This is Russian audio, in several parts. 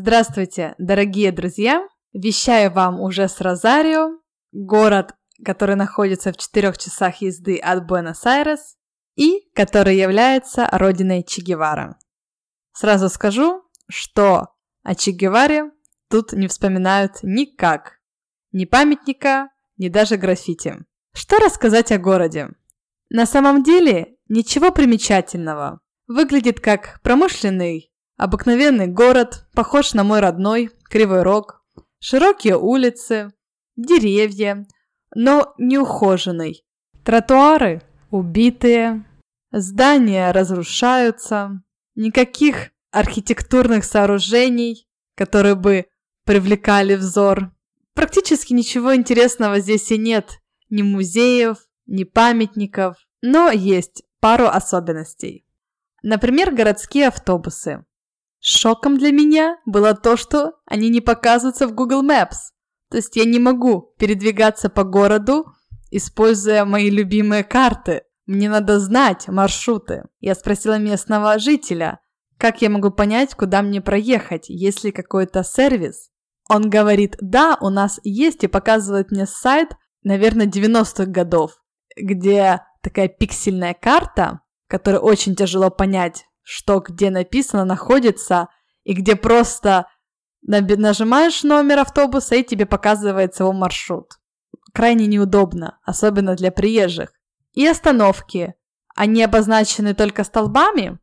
Здравствуйте, дорогие друзья! Вещаю вам уже с Розарио, город, который находится в четырех часах езды от Буэнос-Айрес и который является родиной Че Гевара. Сразу скажу, что о Че Геваре тут не вспоминают никак. Ни памятника, ни даже граффити. Что рассказать о городе? На самом деле ничего примечательного. Выглядит как промышленный, обыкновенный город, похож на мой родной, Кривой Рог. Широкие улицы, деревья, но неухоженный. Тротуары убитые, здания разрушаются, никаких архитектурных сооружений, которые бы привлекали взор. Практически ничего интересного здесь и нет. Ни музеев, ни памятников. Но есть пару особенностей. Например, городские автобусы. Шоком для меня было то, что они не показываются в Google Maps. То есть я не могу передвигаться по городу, используя мои любимые карты. Мне надо знать маршруты. Я спросила местного жителя, как я могу понять, куда мне проехать, есть ли какой-то сервис. Он говорит, да, у нас есть, и показывает мне сайт, наверное, 90-х годов, где такая пиксельная карта, которой очень тяжело понять, что где написано, находится, и где просто нажимаешь номер автобуса, и тебе показывается его маршрут. Крайне неудобно, особенно для приезжих. И остановки. Они обозначены только столбами,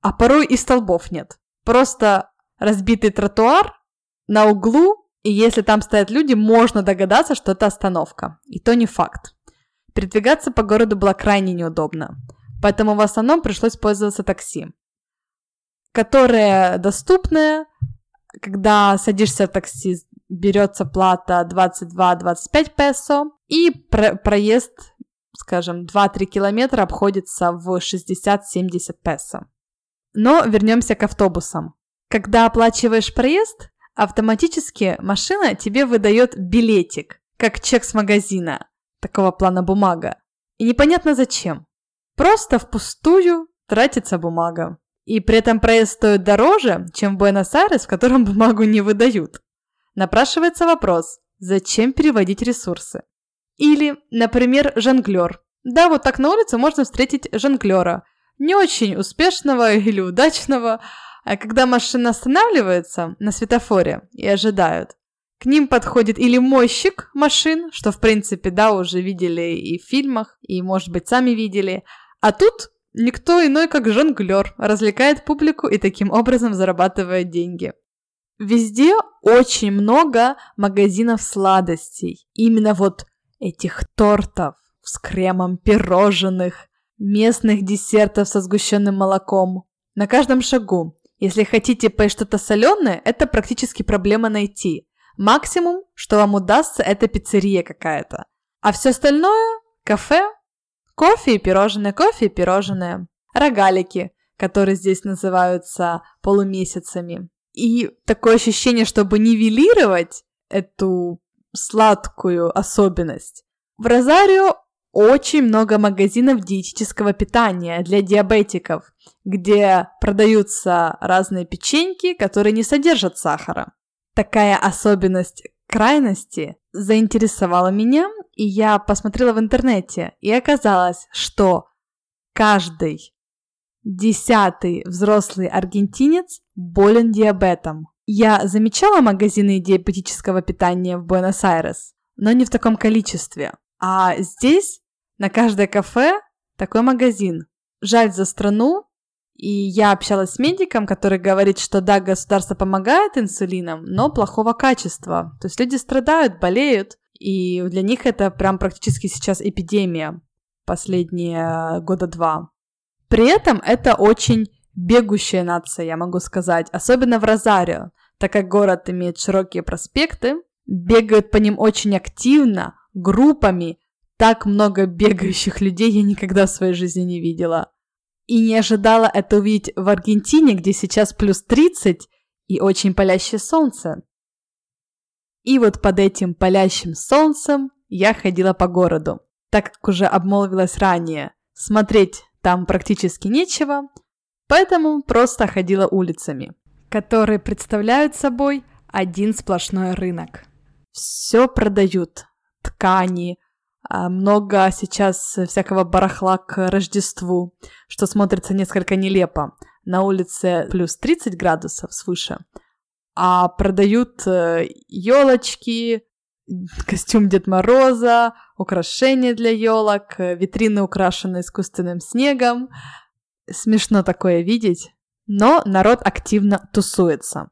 а порой и столбов нет. Просто разбитый тротуар на углу, и если там стоят люди, можно догадаться, что это остановка. И то не факт. Передвигаться по городу было крайне неудобно, поэтому в основном пришлось пользоваться такси, которое доступное, когда садишься в такси, берется плата 22-25 песо, и про проезд, скажем, 2-3 километра обходится в 60-70 песо. Но вернемся к автобусам. Когда оплачиваешь проезд, автоматически машина тебе выдает билетик, как чек с магазина такого плана бумага. И непонятно зачем. Просто впустую тратится бумага. И при этом проезд стоит дороже, чем в Буэнос-Айрес, в котором бумагу не выдают. Напрашивается вопрос, зачем переводить ресурсы? Или, например, жонглер. Да, вот так на улице можно встретить жонглера. Не очень успешного или удачного, а когда машина останавливается на светофоре и ожидают, к ним подходит или мойщик машин, что в принципе, да, уже видели и в фильмах, и, может быть, сами видели. А тут никто иной, как жонглер, развлекает публику и таким образом зарабатывает деньги. Везде очень много магазинов сладостей. Именно вот этих тортов с кремом, пирожных, местных десертов со сгущенным молоком. На каждом шагу. Если хотите поесть что-то соленое, это практически проблема найти. Максимум, что вам удастся, это пиццерия какая-то. А все остальное – кафе, кофе и пирожные, кофе и пирожные, рогалики, которые здесь называются полумесяцами. И такое ощущение, чтобы нивелировать эту сладкую особенность. В Розарио очень много магазинов диетического питания для диабетиков, где продаются разные печеньки, которые не содержат сахара такая особенность крайности заинтересовала меня, и я посмотрела в интернете, и оказалось, что каждый десятый взрослый аргентинец болен диабетом. Я замечала магазины диабетического питания в Буэнос-Айрес, но не в таком количестве. А здесь на каждое кафе такой магазин. Жаль за страну, и я общалась с медиком, который говорит, что да, государство помогает инсулином, но плохого качества. То есть люди страдают, болеют, и для них это прям практически сейчас эпидемия последние года два. При этом это очень бегущая нация, я могу сказать, особенно в Розарио, так как город имеет широкие проспекты, бегают по ним очень активно, группами, так много бегающих людей я никогда в своей жизни не видела и не ожидала это увидеть в Аргентине, где сейчас плюс 30 и очень палящее солнце. И вот под этим палящим солнцем я ходила по городу. Так как уже обмолвилась ранее, смотреть там практически нечего, поэтому просто ходила улицами. которые представляют собой один сплошной рынок. Все продают. Ткани, а, много сейчас всякого барахла к Рождеству, что смотрится несколько нелепо. На улице плюс 30 градусов свыше, а продают елочки, э, костюм Дед Мороза, украшения для елок, витрины украшены искусственным снегом. Смешно такое видеть, но народ активно тусуется.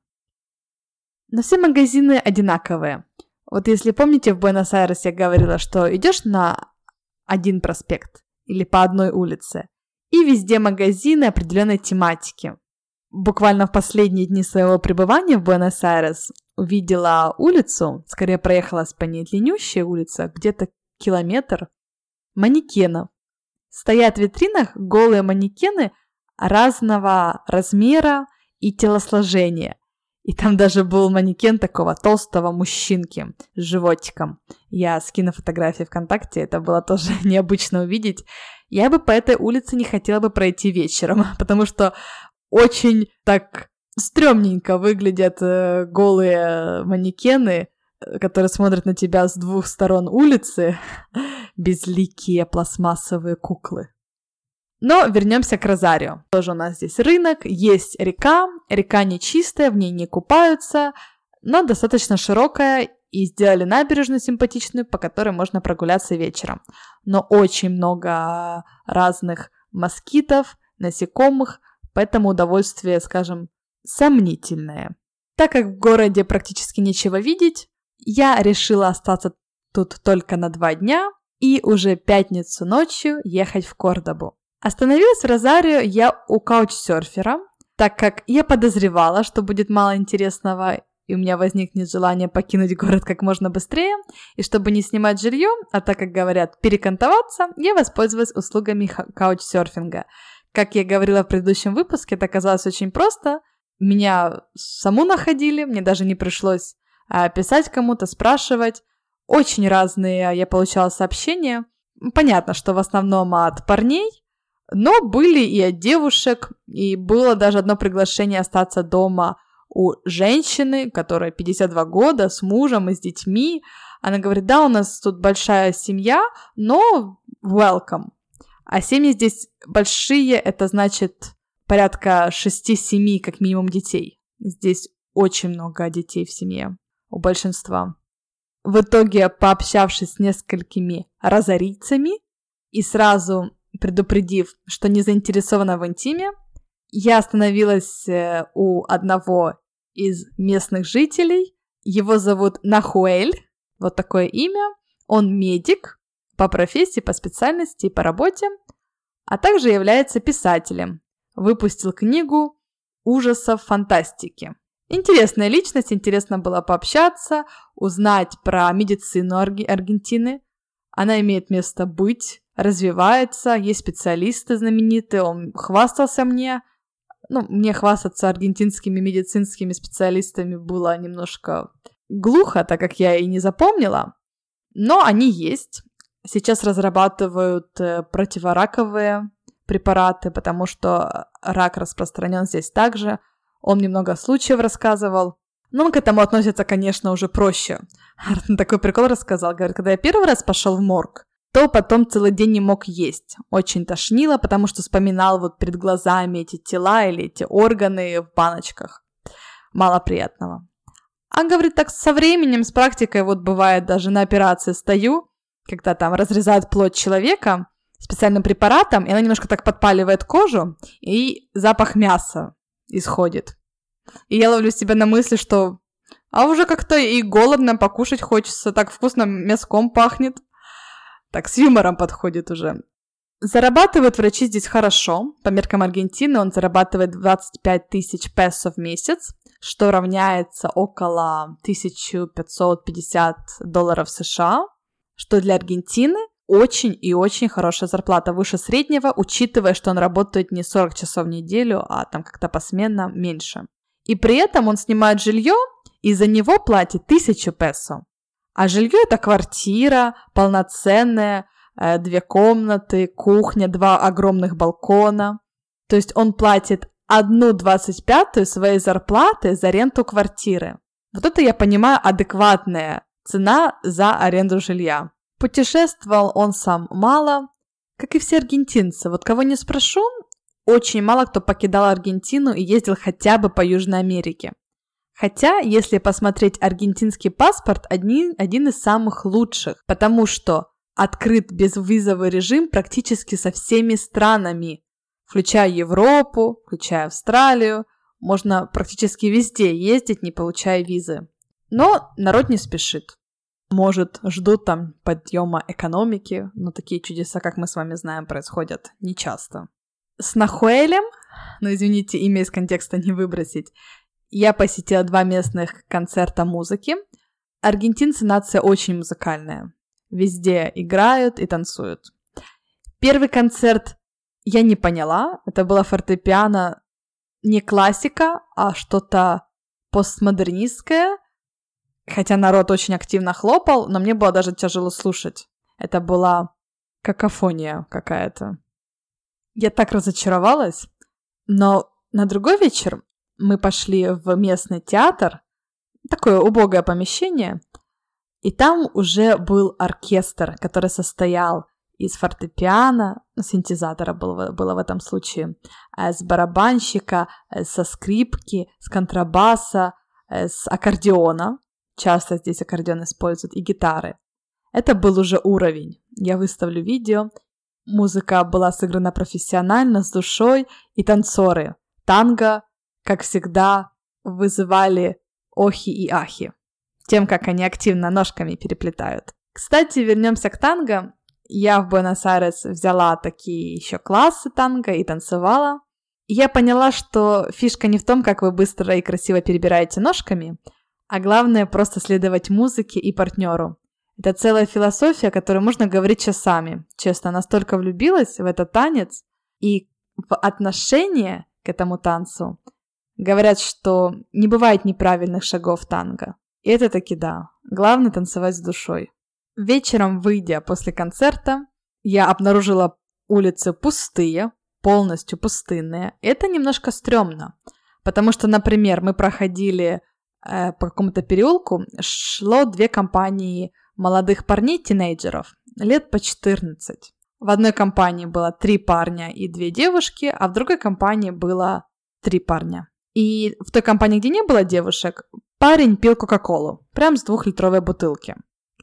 Но все магазины одинаковые. Вот если помните, в Буэнос-Айресе я говорила, что идешь на один проспект или по одной улице, и везде магазины определенной тематики. Буквально в последние дни своего пребывания в Буэнос-Айрес увидела улицу, скорее проехалась по ней длиннющая улица, где-то километр, манекенов. Стоят в витринах голые манекены разного размера и телосложения. И там даже был манекен такого толстого мужчинки с животиком. Я скину фотографии ВКонтакте, это было тоже необычно увидеть. Я бы по этой улице не хотела бы пройти вечером, потому что очень так стрёмненько выглядят э, голые манекены, э, которые смотрят на тебя с двух сторон улицы, безликие пластмассовые куклы. Но вернемся к Розарио. Тоже у нас здесь рынок, есть река, река не чистая, в ней не купаются, но достаточно широкая и сделали набережную симпатичную, по которой можно прогуляться вечером. Но очень много разных москитов, насекомых, поэтому удовольствие, скажем, сомнительное. Так как в городе практически нечего видеть, я решила остаться тут только на два дня и уже пятницу ночью ехать в Кордобу. Остановилась в Розарио я у каучсерфера, так как я подозревала, что будет мало интересного, и у меня возникнет желание покинуть город как можно быстрее, и чтобы не снимать жилье, а так как говорят перекантоваться, я воспользовалась услугами каучсерфинга. Как я говорила в предыдущем выпуске, это оказалось очень просто. Меня саму находили, мне даже не пришлось а, писать кому-то, спрашивать. Очень разные я получала сообщения. Понятно, что в основном от парней, но были и от девушек, и было даже одно приглашение остаться дома у женщины, которая 52 года, с мужем и с детьми. Она говорит, да, у нас тут большая семья, но welcome. А семьи здесь большие, это значит порядка 6-7 как минимум детей. Здесь очень много детей в семье у большинства. В итоге, пообщавшись с несколькими разорицами и сразу предупредив, что не заинтересована в интиме, я остановилась э, у одного из местных жителей. Его зовут Нахуэль, вот такое имя. Он медик по профессии, по специальности и по работе, а также является писателем. Выпустил книгу ужасов фантастики. Интересная личность, интересно было пообщаться, узнать про медицину Аргентины. Она имеет место быть, развивается, есть специалисты знаменитые, он хвастался мне. Ну, мне хвастаться аргентинскими медицинскими специалистами было немножко глухо, так как я и не запомнила. Но они есть. Сейчас разрабатывают э, противораковые препараты, потому что рак распространен здесь также. Он немного случаев рассказывал. Он к этому относится, конечно, уже проще. Такой прикол рассказал. Говорит, когда я первый раз пошел в морг, то потом целый день не мог есть. Очень тошнило, потому что вспоминал вот перед глазами эти тела или эти органы в баночках. Мало приятного. А говорит, так со временем, с практикой, вот бывает даже на операции стою, когда там разрезают плоть человека специальным препаратом, и она немножко так подпаливает кожу, и запах мяса исходит. И я ловлю себя на мысли, что а уже как-то и голодно покушать хочется, так вкусно мяском пахнет. Так, с юмором подходит уже. Зарабатывают врачи здесь хорошо. По меркам Аргентины он зарабатывает 25 тысяч песо в месяц, что равняется около 1550 долларов США, что для Аргентины очень и очень хорошая зарплата, выше среднего, учитывая, что он работает не 40 часов в неделю, а там как-то посменно меньше. И при этом он снимает жилье, и за него платит 1000 песо. А жилье это квартира, полноценная, э, две комнаты, кухня, два огромных балкона. То есть он платит одну двадцать пятую своей зарплаты за ренту квартиры. Вот это я понимаю адекватная цена за аренду жилья. Путешествовал он сам мало, как и все аргентинцы. Вот кого не спрошу, очень мало кто покидал Аргентину и ездил хотя бы по Южной Америке. Хотя, если посмотреть аргентинский паспорт, один, один из самых лучших, потому что открыт безвизовый режим практически со всеми странами, включая Европу, включая Австралию. Можно практически везде ездить, не получая визы. Но народ не спешит. Может, ждут там подъема экономики, но такие чудеса, как мы с вами знаем, происходят нечасто. С Нахуэлем, ну извините, имя из контекста не выбросить, я посетила два местных концерта музыки. Аргентинцы нация очень музыкальная. Везде играют и танцуют. Первый концерт я не поняла. Это было фортепиано не классика, а что-то постмодернистское. Хотя народ очень активно хлопал, но мне было даже тяжело слушать. Это была какофония какая-то. Я так разочаровалась. Но на другой вечер мы пошли в местный театр, такое убогое помещение, и там уже был оркестр, который состоял из фортепиано, синтезатора было, было в этом случае, э, с барабанщика, э, со скрипки, с контрабаса, э, с аккордеона. Часто здесь аккордеон используют, и гитары. Это был уже уровень. Я выставлю видео. Музыка была сыграна профессионально, с душой, и танцоры. Танго, как всегда, вызывали охи и ахи. Тем, как они активно ножками переплетают. Кстати, вернемся к танго. Я в Буэнос-Айрес взяла такие еще классы танго и танцевала. Я поняла, что фишка не в том, как вы быстро и красиво перебираете ножками, а главное просто следовать музыке и партнеру. Это целая философия, которую можно говорить часами. Честно, настолько влюбилась в этот танец и в отношение к этому танцу. Говорят, что не бывает неправильных шагов танго. И это таки да. Главное танцевать с душой. Вечером, выйдя после концерта, я обнаружила улицы пустые, полностью пустынные. Это немножко стрёмно, потому что, например, мы проходили э, по какому-то переулку, шло две компании молодых парней-тинейджеров, лет по 14. В одной компании было три парня и две девушки, а в другой компании было три парня. И в той компании, где не было девушек, парень пил Кока-Колу, прям с двухлитровой бутылки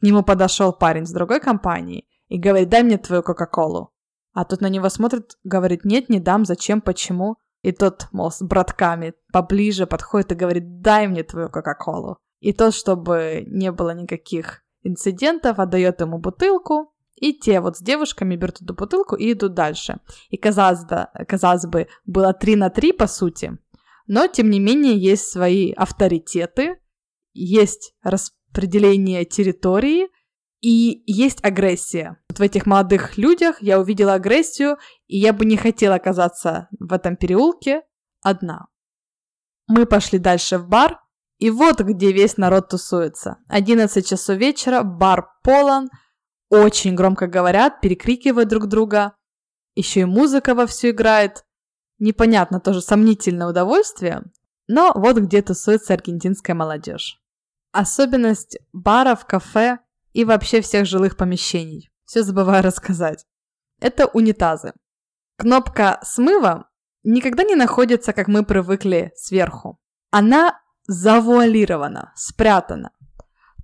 нему подошел парень с другой компании и говорит, дай мне твою Кока-Колу. А тот на него смотрит, говорит, нет, не дам, зачем, почему? И тот, мол, с братками поближе подходит и говорит, дай мне твою Кока-Колу. И тот, чтобы не было никаких инцидентов, отдает ему бутылку, и те вот с девушками берут эту бутылку и идут дальше. И казалось, да, казалось бы, было 3 на 3 по сути, но тем не менее есть свои авторитеты, есть рас определение территории и есть агрессия. Вот в этих молодых людях я увидела агрессию, и я бы не хотела оказаться в этом переулке одна. Мы пошли дальше в бар, и вот где весь народ тусуется. 11 часов вечера, бар полон, очень громко говорят, перекрикивают друг друга. Еще и музыка вовсю играет. Непонятно, тоже сомнительное удовольствие. Но вот где тусуется аргентинская молодежь. Особенность баров, кафе и вообще всех жилых помещений. Все забываю рассказать. Это унитазы. Кнопка смыва никогда не находится, как мы привыкли, сверху. Она завуалирована, спрятана.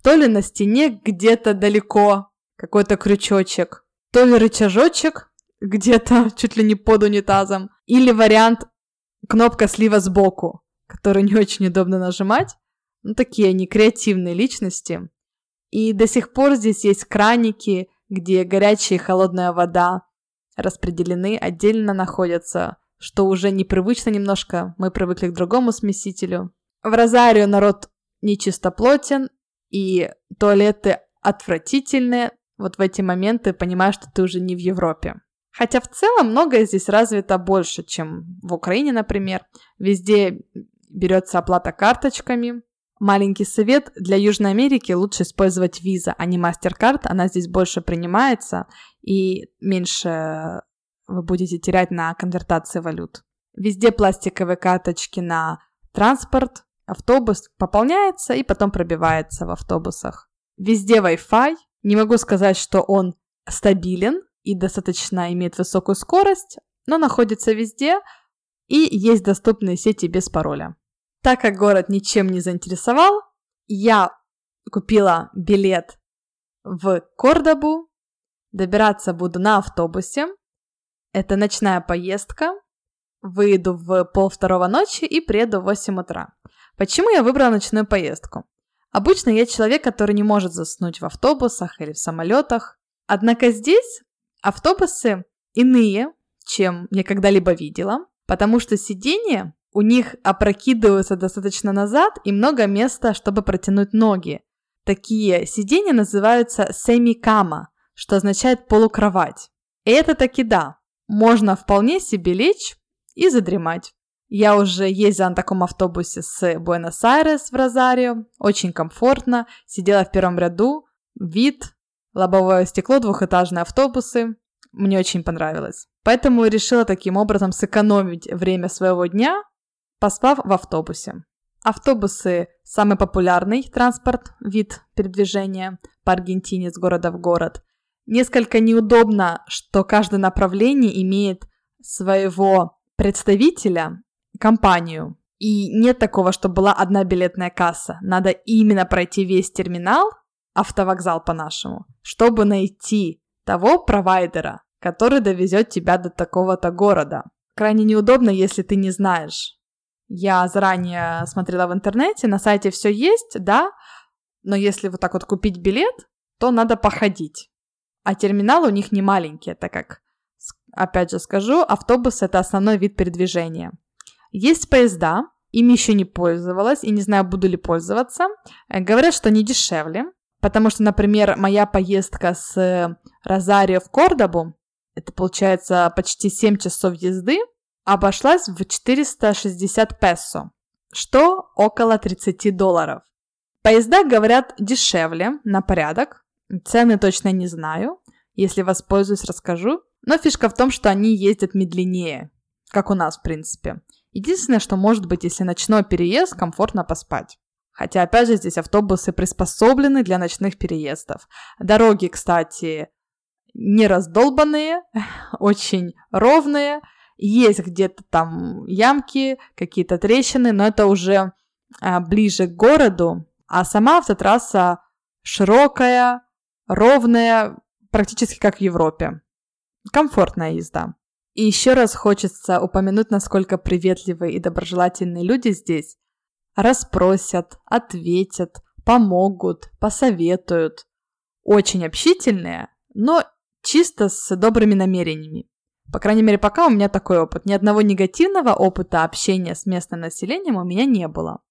То ли на стене где-то далеко какой-то крючочек, то ли рычажочек где-то чуть ли не под унитазом, или вариант кнопка слива сбоку, который не очень удобно нажимать, ну, такие они креативные личности. И до сих пор здесь есть краники, где горячая и холодная вода распределены, отдельно находятся, что уже непривычно немножко, мы привыкли к другому смесителю. В Розарио народ нечистоплотен, и туалеты отвратительные. Вот в эти моменты понимаешь, что ты уже не в Европе. Хотя в целом многое здесь развито больше, чем в Украине, например. Везде берется оплата карточками, Маленький совет, для Южной Америки лучше использовать виза, а не MasterCard, она здесь больше принимается и меньше вы будете терять на конвертации валют. Везде пластиковые карточки на транспорт, автобус пополняется и потом пробивается в автобусах. Везде Wi-Fi. Не могу сказать, что он стабилен и достаточно имеет высокую скорость, но находится везде и есть доступные сети без пароля. Так как город ничем не заинтересовал, я купила билет в Кордобу, добираться буду на автобусе. Это ночная поездка. Выйду в пол второго ночи и приеду в 8 утра. Почему я выбрала ночную поездку? Обычно я человек, который не может заснуть в автобусах или в самолетах. Однако здесь автобусы иные, чем я когда-либо видела, потому что сиденья у них опрокидываются достаточно назад и много места, чтобы протянуть ноги. Такие сиденья называются семикама, что означает полукровать. И это таки да, можно вполне себе лечь и задремать. Я уже ездила на таком автобусе с Буэнос-Айрес в Розарио, очень комфортно, сидела в первом ряду, вид, лобовое стекло, двухэтажные автобусы, мне очень понравилось. Поэтому решила таким образом сэкономить время своего дня, поспав в автобусе. Автобусы – самый популярный транспорт, вид передвижения по Аргентине с города в город. Несколько неудобно, что каждое направление имеет своего представителя, компанию. И нет такого, что была одна билетная касса. Надо именно пройти весь терминал, автовокзал по-нашему, чтобы найти того провайдера, который довезет тебя до такого-то города. Крайне неудобно, если ты не знаешь. Я заранее смотрела в интернете, на сайте все есть, да, но если вот так вот купить билет, то надо походить. А терминал у них не маленький, так как, опять же скажу, автобус это основной вид передвижения. Есть поезда, ими еще не пользовалась и не знаю, буду ли пользоваться. Э, говорят, что они дешевле, потому что, например, моя поездка с Розарио в Кордобу, это получается почти 7 часов езды, обошлась в 460 песо, что около 30 долларов. Поезда, говорят, дешевле на порядок. Цены точно не знаю. Если воспользуюсь, расскажу. Но фишка в том, что они ездят медленнее, как у нас, в принципе. Единственное, что может быть, если ночной переезд, комфортно поспать. Хотя, опять же, здесь автобусы приспособлены для ночных переездов. Дороги, кстати, не раздолбанные, очень ровные. Есть где-то там ямки, какие-то трещины, но это уже а, ближе к городу. А сама автотрасса широкая, ровная, практически как в Европе. Комфортная езда. И еще раз хочется упомянуть, насколько приветливые и доброжелательные люди здесь. Расспросят, ответят, помогут, посоветуют. Очень общительные, но чисто с добрыми намерениями. По крайней мере, пока у меня такой опыт. Ни одного негативного опыта общения с местным населением у меня не было.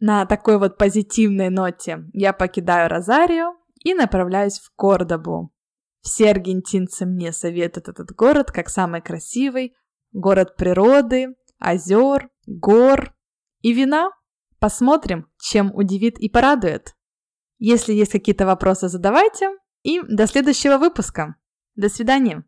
На такой вот позитивной ноте я покидаю Розарио и направляюсь в Кордобу, все аргентинцы мне советуют этот город как самый красивый, город природы, озер, гор и вина. Посмотрим, чем удивит и порадует. Если есть какие-то вопросы, задавайте. И до следующего выпуска. До свидания.